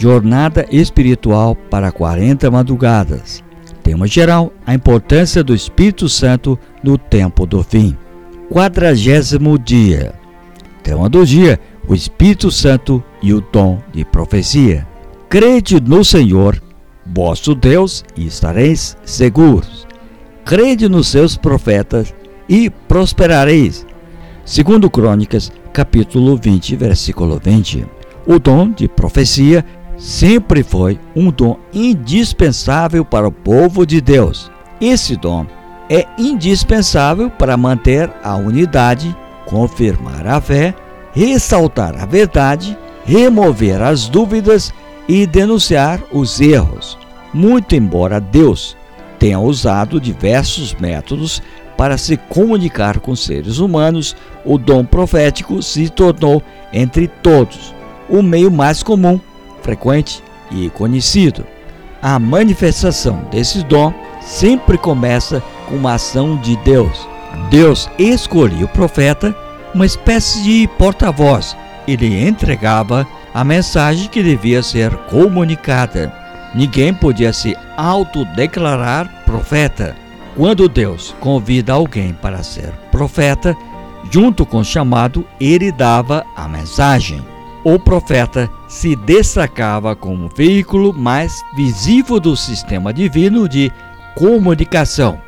Jornada Espiritual para 40 Madrugadas. Tema geral: a importância do Espírito Santo no tempo do fim. Quadragésimo dia. Tema do dia: o Espírito Santo e o dom de profecia. Crede no Senhor, vosso Deus, e estareis seguros. Crede nos seus profetas e prosperareis. Segundo Crônicas, capítulo 20, versículo 20. O dom de profecia sempre foi um dom indispensável para o povo de Deus. Esse dom é indispensável para manter a unidade, confirmar a fé, ressaltar a verdade, remover as dúvidas e denunciar os erros. Muito embora Deus tenha usado diversos métodos para se comunicar com seres humanos, o dom profético se tornou, entre todos, o meio mais comum, frequente e conhecido. A manifestação desse dom sempre começa com uma ação de Deus. Deus escolhia o profeta, uma espécie de porta-voz. Ele entregava a mensagem que devia ser comunicada. Ninguém podia se autodeclarar profeta. Quando Deus convida alguém para ser profeta, junto com o chamado, ele dava a mensagem. O profeta se destacava como veículo mais visível do sistema divino de comunicação.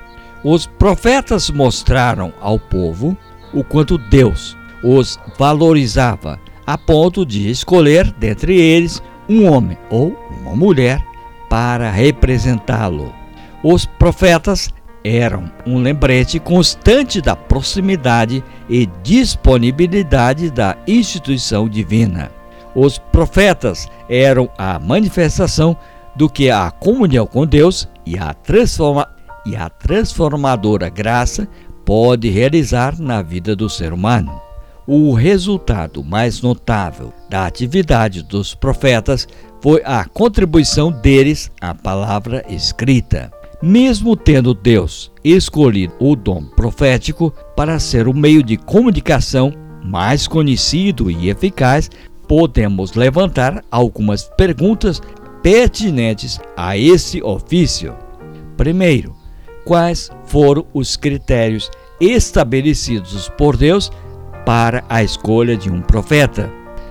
Os profetas mostraram ao povo o quanto Deus os valorizava, a ponto de escolher dentre eles um homem ou uma mulher para representá-lo. Os profetas eram um lembrete constante da proximidade e disponibilidade da instituição divina. Os profetas eram a manifestação do que a comunhão com Deus e a, transforma e a transformadora graça pode realizar na vida do ser humano. O resultado mais notável da atividade dos profetas foi a contribuição deles à palavra escrita. Mesmo tendo Deus escolhido o dom profético para ser o meio de comunicação mais conhecido e eficaz, podemos levantar algumas perguntas pertinentes a esse ofício. Primeiro, quais foram os critérios estabelecidos por Deus para a escolha de um profeta?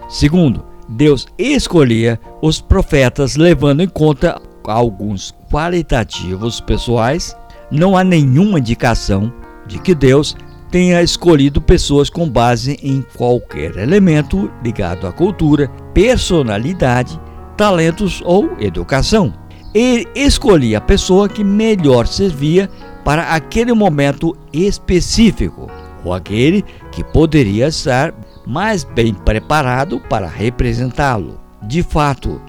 Segundo, Deus escolhia os profetas levando em conta alguns qualitativos pessoais, não há nenhuma indicação de que Deus tenha escolhido pessoas com base em qualquer elemento ligado à cultura, personalidade, talentos ou educação. Ele escolhia a pessoa que melhor servia para aquele momento específico, ou aquele que poderia estar mais bem preparado para representá-lo. De fato,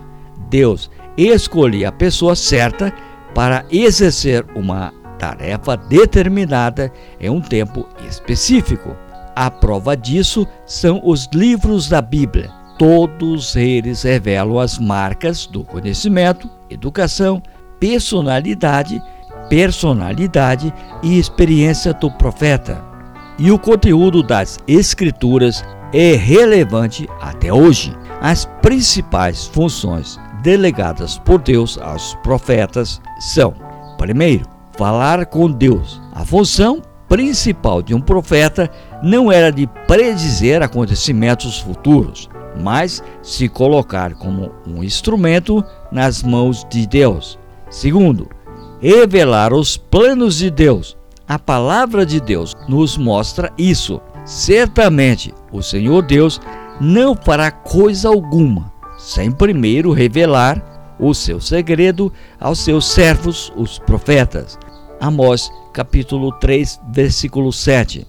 Deus escolher a pessoa certa para exercer uma tarefa determinada em um tempo específico. A prova disso são os livros da Bíblia. Todos eles revelam as marcas do conhecimento, educação, personalidade, personalidade e experiência do profeta. E o conteúdo das Escrituras é relevante até hoje. As principais funções delegadas por Deus aos profetas são: primeiro, falar com Deus. A função principal de um profeta não era de predizer acontecimentos futuros, mas se colocar como um instrumento nas mãos de Deus. Segundo, revelar os planos de Deus. A palavra de Deus nos mostra isso. Certamente, o Senhor Deus não fará coisa alguma sem primeiro revelar o seu segredo aos seus servos, os profetas. Amós capítulo 3, versículo 7.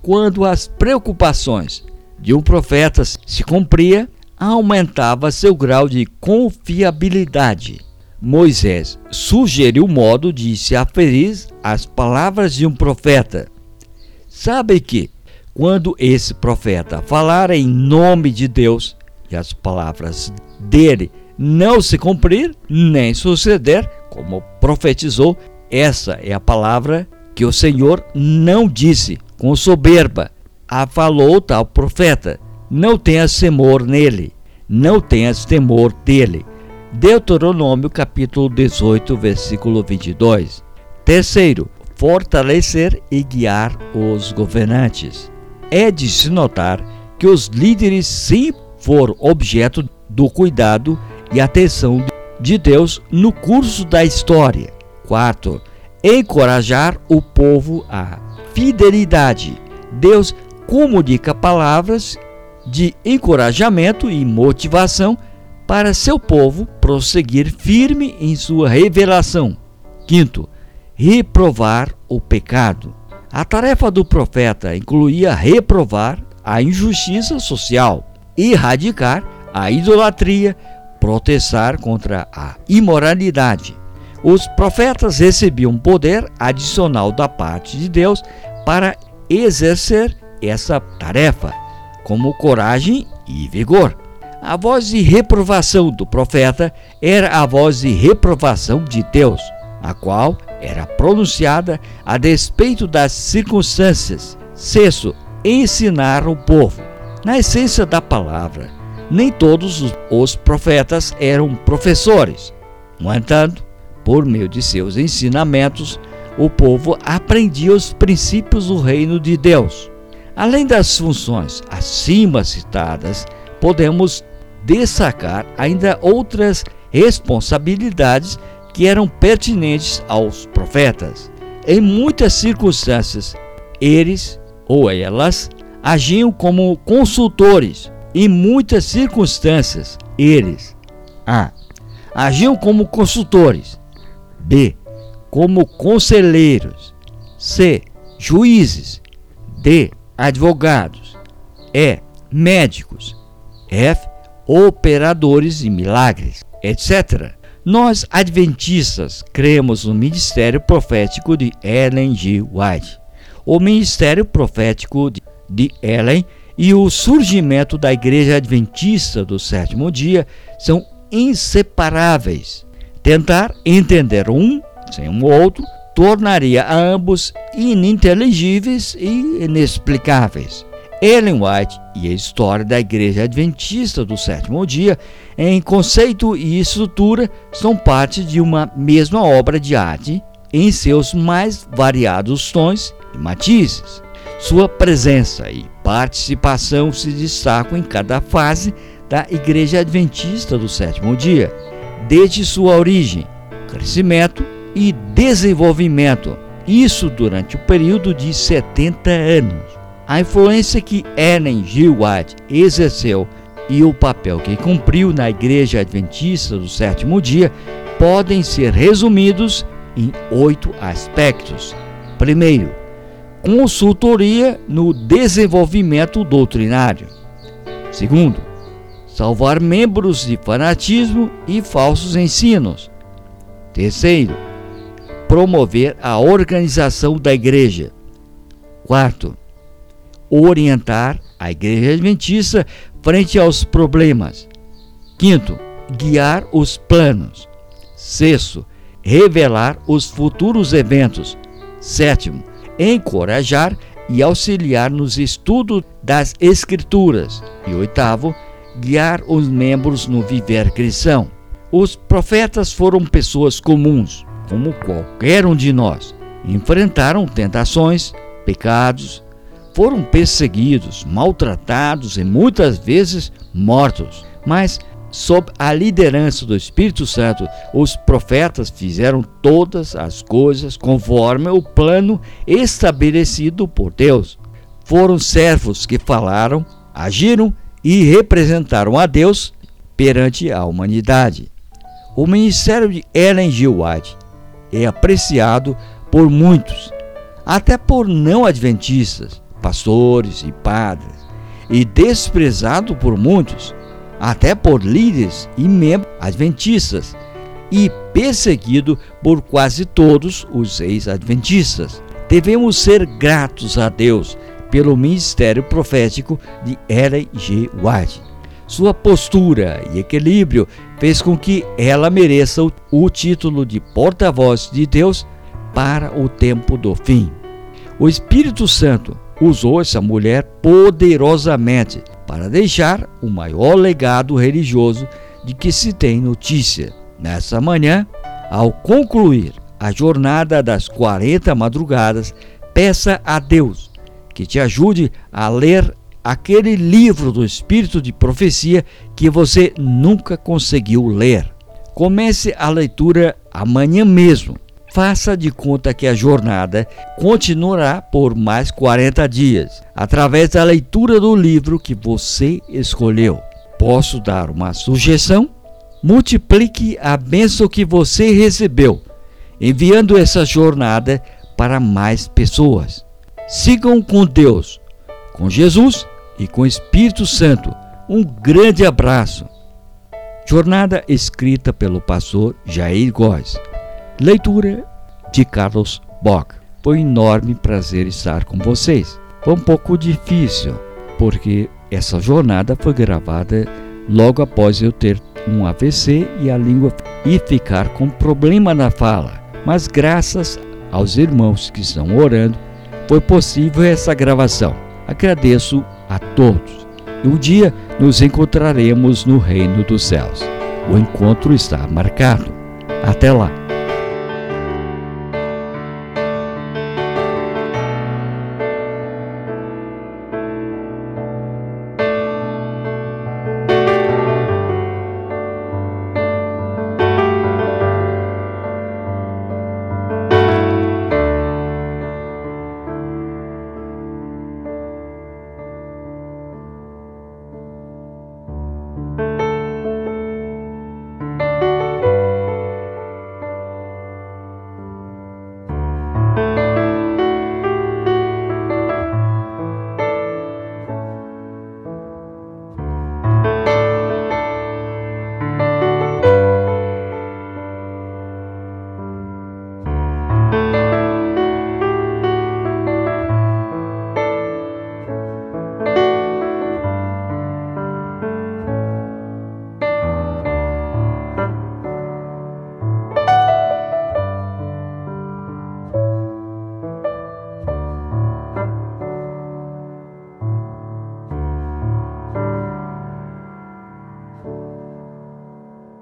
Quando as preocupações de um profeta se cumpria, aumentava seu grau de confiabilidade. Moisés sugeriu o modo de se aferir às palavras de um profeta. Sabe que, quando esse profeta falar em nome de Deus, e as palavras dele não se cumprir nem suceder, como profetizou, essa é a palavra que o Senhor não disse com soberba. A falou tal profeta: Não tenhas temor nele, não tenhas temor dele, Deuteronômio capítulo 18, versículo 22. Terceiro, fortalecer e guiar os governantes. É de se notar que os líderes sempre foram objeto do cuidado e atenção de Deus no curso da história. Quarto, encorajar o povo à fidelidade. Deus comunica palavras de encorajamento e motivação para seu povo prosseguir firme em sua revelação. Quinto, reprovar o pecado. A tarefa do profeta incluía reprovar a injustiça social, erradicar a idolatria, protestar contra a imoralidade. Os profetas recebiam poder adicional da parte de Deus para exercer essa tarefa, como coragem e vigor. A voz de reprovação do profeta era a voz de reprovação de Deus, a qual era pronunciada a despeito das circunstâncias. Sexto, ensinar o povo. Na essência da palavra, nem todos os profetas eram professores. No entanto, por meio de seus ensinamentos, o povo aprendia os princípios do reino de Deus. Além das funções acima citadas, podemos destacar ainda outras responsabilidades que eram pertinentes aos profetas. Em muitas circunstâncias, eles ou elas agiam como consultores. Em muitas circunstâncias, eles A. Agiam como consultores. B. Como conselheiros. C. Juízes. D. Advogados. E. Médicos. F. Operadores de milagres, etc. Nós, adventistas, cremos no ministério profético de Ellen G. White. O ministério profético de Ellen e o surgimento da Igreja Adventista do sétimo dia são inseparáveis. Tentar entender um sem o outro tornaria ambos ininteligíveis e inexplicáveis. Ellen White e a história da Igreja Adventista do Sétimo Dia, em conceito e estrutura, são parte de uma mesma obra de arte em seus mais variados tons e matizes. Sua presença e participação se destacam em cada fase da Igreja Adventista do Sétimo Dia, desde sua origem, crescimento e desenvolvimento, isso durante o período de 70 anos. A influência que Ellen G. White exerceu e o papel que cumpriu na Igreja Adventista do Sétimo Dia podem ser resumidos em oito aspectos. Primeiro, consultoria no desenvolvimento doutrinário. Segundo, salvar membros de fanatismo e falsos ensinos. Terceiro, promover a organização da igreja. Quarto, orientar a igreja adventista frente aos problemas. Quinto, guiar os planos. Sexto, revelar os futuros eventos. Sétimo, encorajar e auxiliar nos estudos das Escrituras. E oitavo, guiar os membros no viver cristão. Os profetas foram pessoas comuns, como qualquer um de nós. Enfrentaram tentações, pecados, foram perseguidos, maltratados e muitas vezes mortos. Mas, sob a liderança do Espírito Santo, os profetas fizeram todas as coisas conforme o plano estabelecido por Deus. Foram servos que falaram, agiram e representaram a Deus perante a humanidade. O ministério de Ellen G. White é apreciado por muitos, até por não adventistas, pastores e padres, e desprezado por muitos, até por líderes e membros adventistas, e perseguido por quase todos os ex-adventistas. Devemos ser gratos a Deus pelo ministério profético de Ellen G. White. Sua postura e equilíbrio fez com que ela mereça o título de porta-voz de Deus para o tempo do fim. O Espírito Santo usou essa mulher poderosamente para deixar o maior legado religioso de que se tem notícia. Nessa manhã, ao concluir a jornada das 40 madrugadas, peça a Deus que te ajude a ler aquele livro do Espírito de Profecia que você nunca conseguiu ler. Comece a leitura amanhã mesmo. Faça de conta que a jornada continuará por mais 40 dias, através da leitura do livro que você escolheu. Posso dar uma sugestão? Multiplique a bênção que você recebeu, enviando essa jornada para mais pessoas. Sigam com Deus, com Jesus e com o Espírito Santo. Um grande abraço. Jornada escrita pelo pastor Jair Góes. Leitura de Carlos Bock. Foi um enorme prazer estar com vocês. Foi um pouco difícil, porque essa jornada foi gravada logo após eu ter um AVC e a língua e ficar com problema na fala. Mas graças aos irmãos que estão orando, foi possível essa gravação. Agradeço a todos. E um dia nos encontraremos no reino dos céus. O encontro está marcado. Até lá.